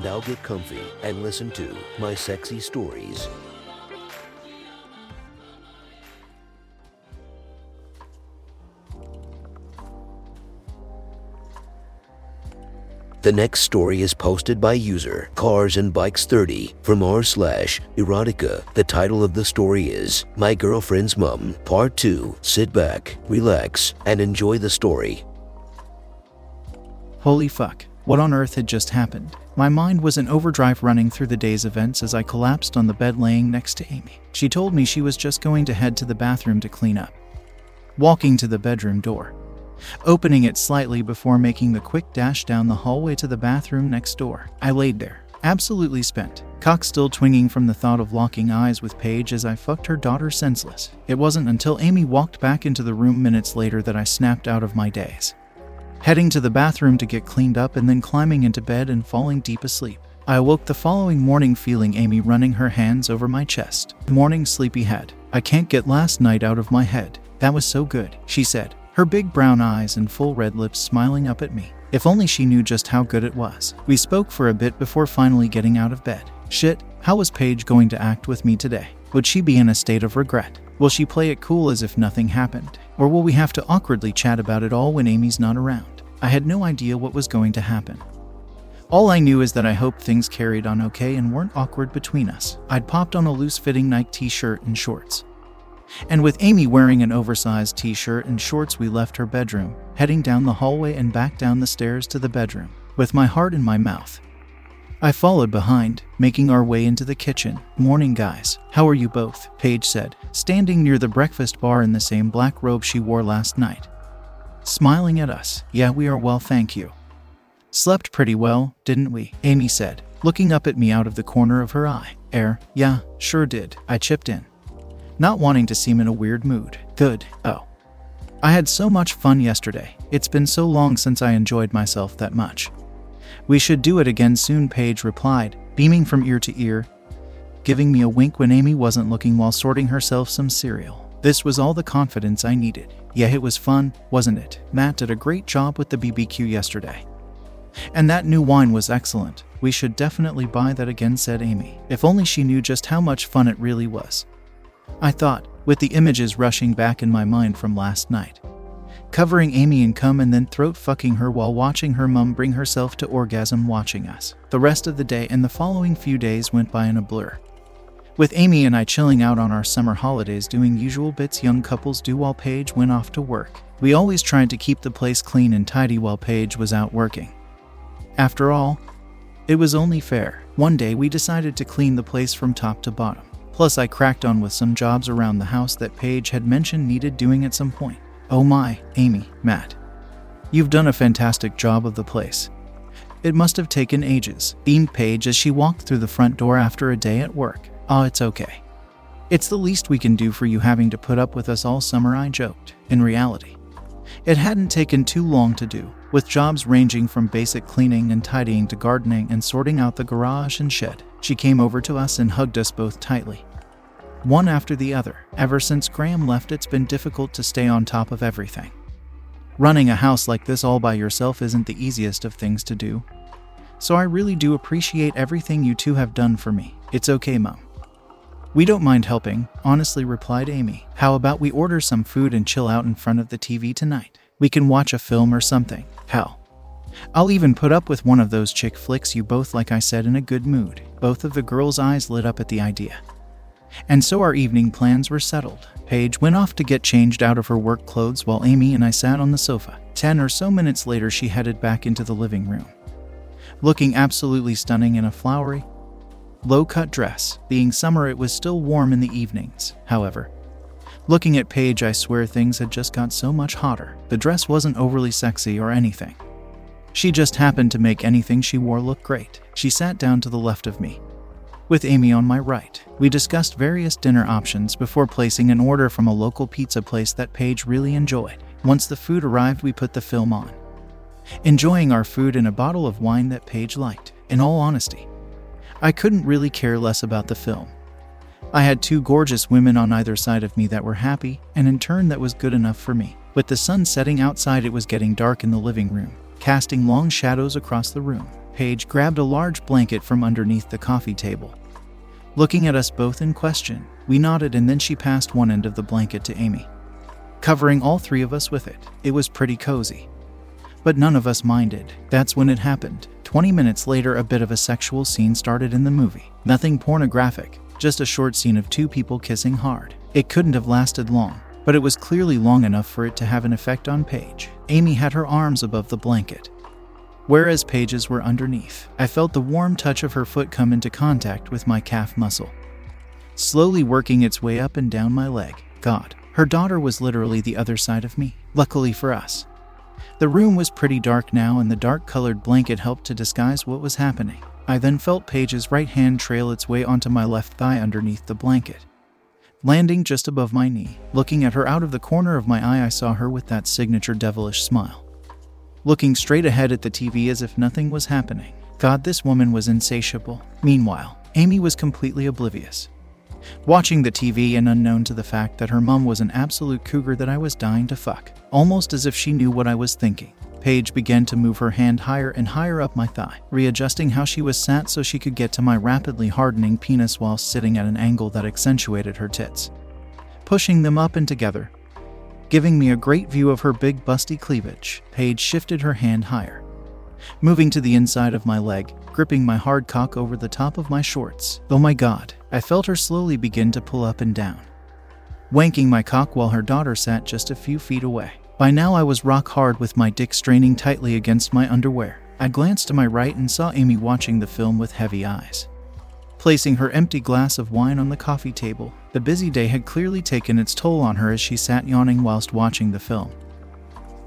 Now get comfy and listen to my sexy stories. The next story is posted by user Cars and Bikes 30 from r slash erotica. The title of the story is My Girlfriend's Mom, Part 2. Sit back, relax, and enjoy the story. Holy fuck, what on earth had just happened? My mind was in overdrive running through the day's events as I collapsed on the bed laying next to Amy. She told me she was just going to head to the bathroom to clean up. Walking to the bedroom door, opening it slightly before making the quick dash down the hallway to the bathroom next door. I laid there, absolutely spent, cock still twinging from the thought of locking eyes with Paige as I fucked her daughter senseless. It wasn't until Amy walked back into the room minutes later that I snapped out of my daze. Heading to the bathroom to get cleaned up and then climbing into bed and falling deep asleep. I awoke the following morning feeling Amy running her hands over my chest. Morning sleepy head. I can't get last night out of my head. That was so good, she said, her big brown eyes and full red lips smiling up at me. If only she knew just how good it was. We spoke for a bit before finally getting out of bed. Shit, how was Paige going to act with me today? Would she be in a state of regret? Will she play it cool as if nothing happened? Or will we have to awkwardly chat about it all when Amy's not around? I had no idea what was going to happen. All I knew is that I hoped things carried on okay and weren't awkward between us. I'd popped on a loose fitting Nike t shirt and shorts. And with Amy wearing an oversized t shirt and shorts, we left her bedroom, heading down the hallway and back down the stairs to the bedroom, with my heart in my mouth. I followed behind, making our way into the kitchen. Morning, guys. How are you both? Paige said, standing near the breakfast bar in the same black robe she wore last night. Smiling at us. Yeah, we are well, thank you. Slept pretty well, didn't we? Amy said, looking up at me out of the corner of her eye. Er, yeah, sure did. I chipped in not wanting to seem in a weird mood. Good. Oh. I had so much fun yesterday. It's been so long since I enjoyed myself that much. We should do it again soon, Paige replied, beaming from ear to ear, giving me a wink when Amy wasn't looking while sorting herself some cereal. This was all the confidence I needed. Yeah, it was fun, wasn't it? Matt did a great job with the BBQ yesterday. And that new wine was excellent. We should definitely buy that again, said Amy. If only she knew just how much fun it really was. I thought, with the images rushing back in my mind from last night. Covering Amy in cum and then throat fucking her while watching her mum bring herself to orgasm watching us. The rest of the day and the following few days went by in a blur. With Amy and I chilling out on our summer holidays doing usual bits young couples do while Paige went off to work. We always tried to keep the place clean and tidy while Paige was out working. After all, it was only fair. One day we decided to clean the place from top to bottom. Plus, I cracked on with some jobs around the house that Paige had mentioned needed doing at some point. Oh my, Amy, Matt. You've done a fantastic job of the place. It must have taken ages, beamed Paige as she walked through the front door after a day at work. Ah, oh, it's okay. It's the least we can do for you having to put up with us all summer, I joked. In reality, it hadn't taken too long to do, with jobs ranging from basic cleaning and tidying to gardening and sorting out the garage and shed. She came over to us and hugged us both tightly. One after the other. Ever since Graham left, it's been difficult to stay on top of everything. Running a house like this all by yourself isn't the easiest of things to do. So I really do appreciate everything you two have done for me. It's okay, Mom. We don't mind helping, honestly replied Amy. How about we order some food and chill out in front of the TV tonight? We can watch a film or something. Hell. I'll even put up with one of those chick flicks you both like I said in a good mood. Both of the girls' eyes lit up at the idea. And so our evening plans were settled. Paige went off to get changed out of her work clothes while Amy and I sat on the sofa. Ten or so minutes later, she headed back into the living room. Looking absolutely stunning in a flowery, low cut dress. Being summer, it was still warm in the evenings, however. Looking at Paige, I swear things had just got so much hotter. The dress wasn't overly sexy or anything. She just happened to make anything she wore look great. She sat down to the left of me. With Amy on my right, we discussed various dinner options before placing an order from a local pizza place that Paige really enjoyed. Once the food arrived, we put the film on. Enjoying our food and a bottle of wine that Paige liked. In all honesty, I couldn't really care less about the film. I had two gorgeous women on either side of me that were happy, and in turn, that was good enough for me. With the sun setting outside, it was getting dark in the living room, casting long shadows across the room. Paige grabbed a large blanket from underneath the coffee table. Looking at us both in question, we nodded and then she passed one end of the blanket to Amy, covering all three of us with it. It was pretty cozy. But none of us minded. That's when it happened. 20 minutes later, a bit of a sexual scene started in the movie. Nothing pornographic, just a short scene of two people kissing hard. It couldn't have lasted long, but it was clearly long enough for it to have an effect on Paige. Amy had her arms above the blanket, whereas Paige's were underneath. I felt the warm touch of her foot come into contact with my calf muscle, slowly working its way up and down my leg. God, her daughter was literally the other side of me. Luckily for us, the room was pretty dark now, and the dark colored blanket helped to disguise what was happening. I then felt Paige's right hand trail its way onto my left thigh underneath the blanket, landing just above my knee. Looking at her out of the corner of my eye, I saw her with that signature devilish smile, looking straight ahead at the TV as if nothing was happening. God, this woman was insatiable. Meanwhile, Amy was completely oblivious. Watching the TV and unknown to the fact that her mum was an absolute cougar that I was dying to fuck, almost as if she knew what I was thinking. Paige began to move her hand higher and higher up my thigh, readjusting how she was sat so she could get to my rapidly hardening penis while sitting at an angle that accentuated her tits, pushing them up and together. Giving me a great view of her big busty cleavage, Paige shifted her hand higher, moving to the inside of my leg, gripping my hard cock over the top of my shorts. Oh my god, I felt her slowly begin to pull up and down, wanking my cock while her daughter sat just a few feet away. By now, I was rock hard with my dick straining tightly against my underwear. I glanced to my right and saw Amy watching the film with heavy eyes. Placing her empty glass of wine on the coffee table, the busy day had clearly taken its toll on her as she sat yawning whilst watching the film.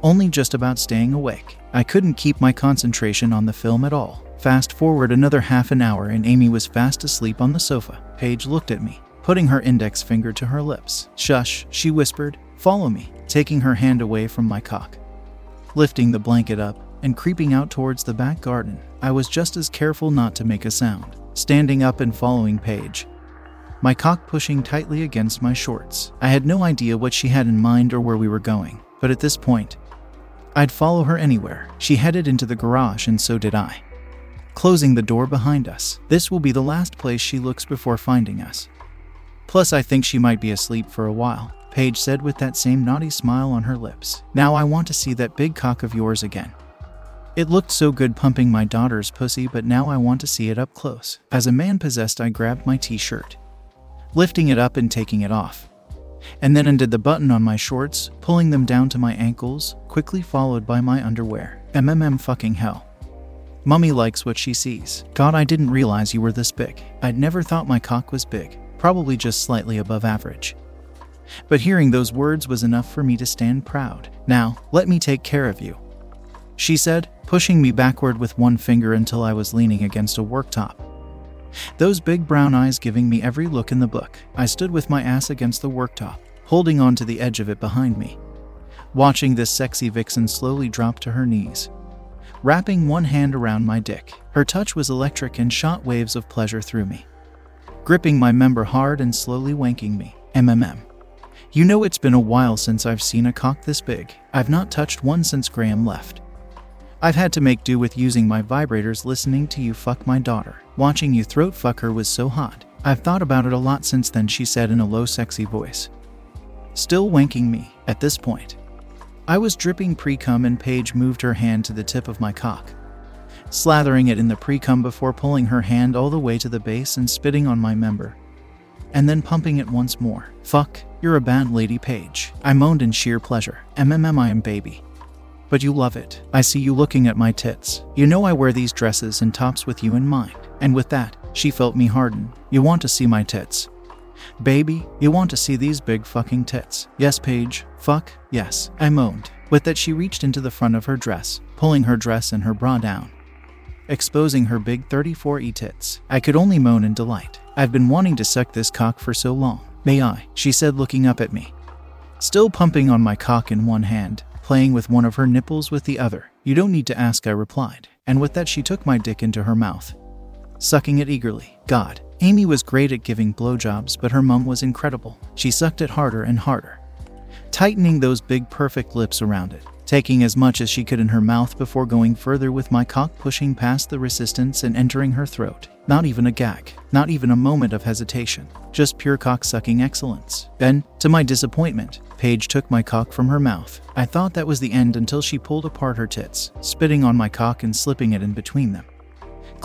Only just about staying awake. I couldn't keep my concentration on the film at all. Fast forward another half an hour and Amy was fast asleep on the sofa. Paige looked at me, putting her index finger to her lips. Shush, she whispered. Follow me taking her hand away from my cock. Lifting the blanket up and creeping out towards the back garden, I was just as careful not to make a sound, standing up and following Paige. My cock pushing tightly against my shorts. I had no idea what she had in mind or where we were going, but at this point, I'd follow her anywhere. She headed into the garage, and so did I. Closing the door behind us, this will be the last place she looks before finding us. Plus, I think she might be asleep for a while. Paige said with that same naughty smile on her lips. Now I want to see that big cock of yours again. It looked so good pumping my daughter's pussy, but now I want to see it up close. As a man possessed, I grabbed my t shirt, lifting it up and taking it off, and then undid the button on my shorts, pulling them down to my ankles, quickly followed by my underwear. MMM fucking hell. Mummy likes what she sees. God, I didn't realize you were this big. I'd never thought my cock was big, probably just slightly above average. But hearing those words was enough for me to stand proud. Now, let me take care of you. She said, pushing me backward with one finger until I was leaning against a worktop. Those big brown eyes giving me every look in the book. I stood with my ass against the worktop, holding on to the edge of it behind me, watching this sexy vixen slowly drop to her knees, wrapping one hand around my dick. Her touch was electric and shot waves of pleasure through me, gripping my member hard and slowly wanking me. MMM. You know, it's been a while since I've seen a cock this big. I've not touched one since Graham left. I've had to make do with using my vibrators listening to you fuck my daughter. Watching you throat fuck her was so hot. I've thought about it a lot since then, she said in a low, sexy voice. Still wanking me at this point. I was dripping pre cum, and Paige moved her hand to the tip of my cock, slathering it in the pre cum before pulling her hand all the way to the base and spitting on my member and then pumping it once more. Fuck, you're a bad lady, Paige. I moaned in sheer pleasure. MMM, I am baby. But you love it. I see you looking at my tits. You know I wear these dresses and tops with you in mind. And with that, she felt me harden. You want to see my tits? Baby, you want to see these big fucking tits? Yes, Paige. Fuck, yes, I moaned. With that, she reached into the front of her dress, pulling her dress and her bra down, exposing her big 34 e tits. I could only moan in delight. I've been wanting to suck this cock for so long. May I? She said, looking up at me. Still pumping on my cock in one hand, playing with one of her nipples with the other. You don't need to ask, I replied. And with that, she took my dick into her mouth, sucking it eagerly. God, Amy was great at giving blowjobs, but her mum was incredible. She sucked it harder and harder, tightening those big, perfect lips around it, taking as much as she could in her mouth before going further with my cock pushing past the resistance and entering her throat. Not even a gag, not even a moment of hesitation, just pure cock sucking excellence. Then, to my disappointment, Paige took my cock from her mouth. I thought that was the end until she pulled apart her tits, spitting on my cock and slipping it in between them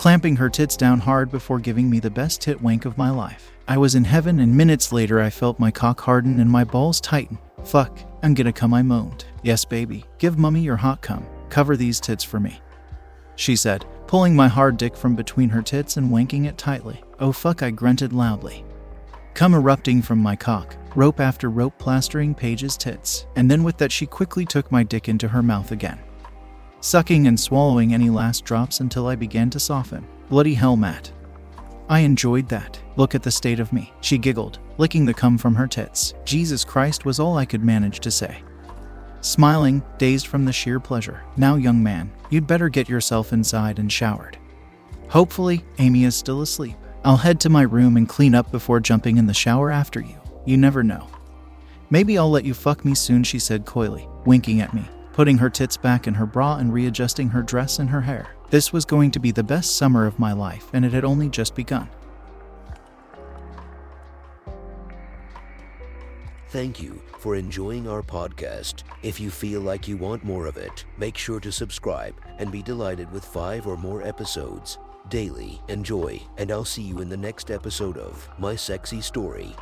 clamping her tits down hard before giving me the best tit wank of my life. I was in heaven, and minutes later, I felt my cock harden and my balls tighten. Fuck, I'm gonna come, I moaned. Yes, baby, give mummy your hot cum. Cover these tits for me. She said, pulling my hard dick from between her tits and wanking it tightly. Oh fuck, I grunted loudly. Cum erupting from my cock, rope after rope plastering Paige's tits, and then with that, she quickly took my dick into her mouth again sucking and swallowing any last drops until I began to soften. Bloody hell, Matt. I enjoyed that. Look at the state of me. She giggled, licking the cum from her tits. Jesus Christ was all I could manage to say. Smiling, dazed from the sheer pleasure. Now, young man, you'd better get yourself inside and showered. Hopefully, Amy is still asleep. I'll head to my room and clean up before jumping in the shower after you. You never know. Maybe I'll let you fuck me soon, she said coyly, winking at me putting her tits back in her bra and readjusting her dress and her hair. This was going to be the best summer of my life, and it had only just begun. Thank you for enjoying our podcast. If you feel like you want more of it, make sure to subscribe and be delighted with five or more episodes daily. Enjoy, and I'll see you in the next episode of My Sexy Story.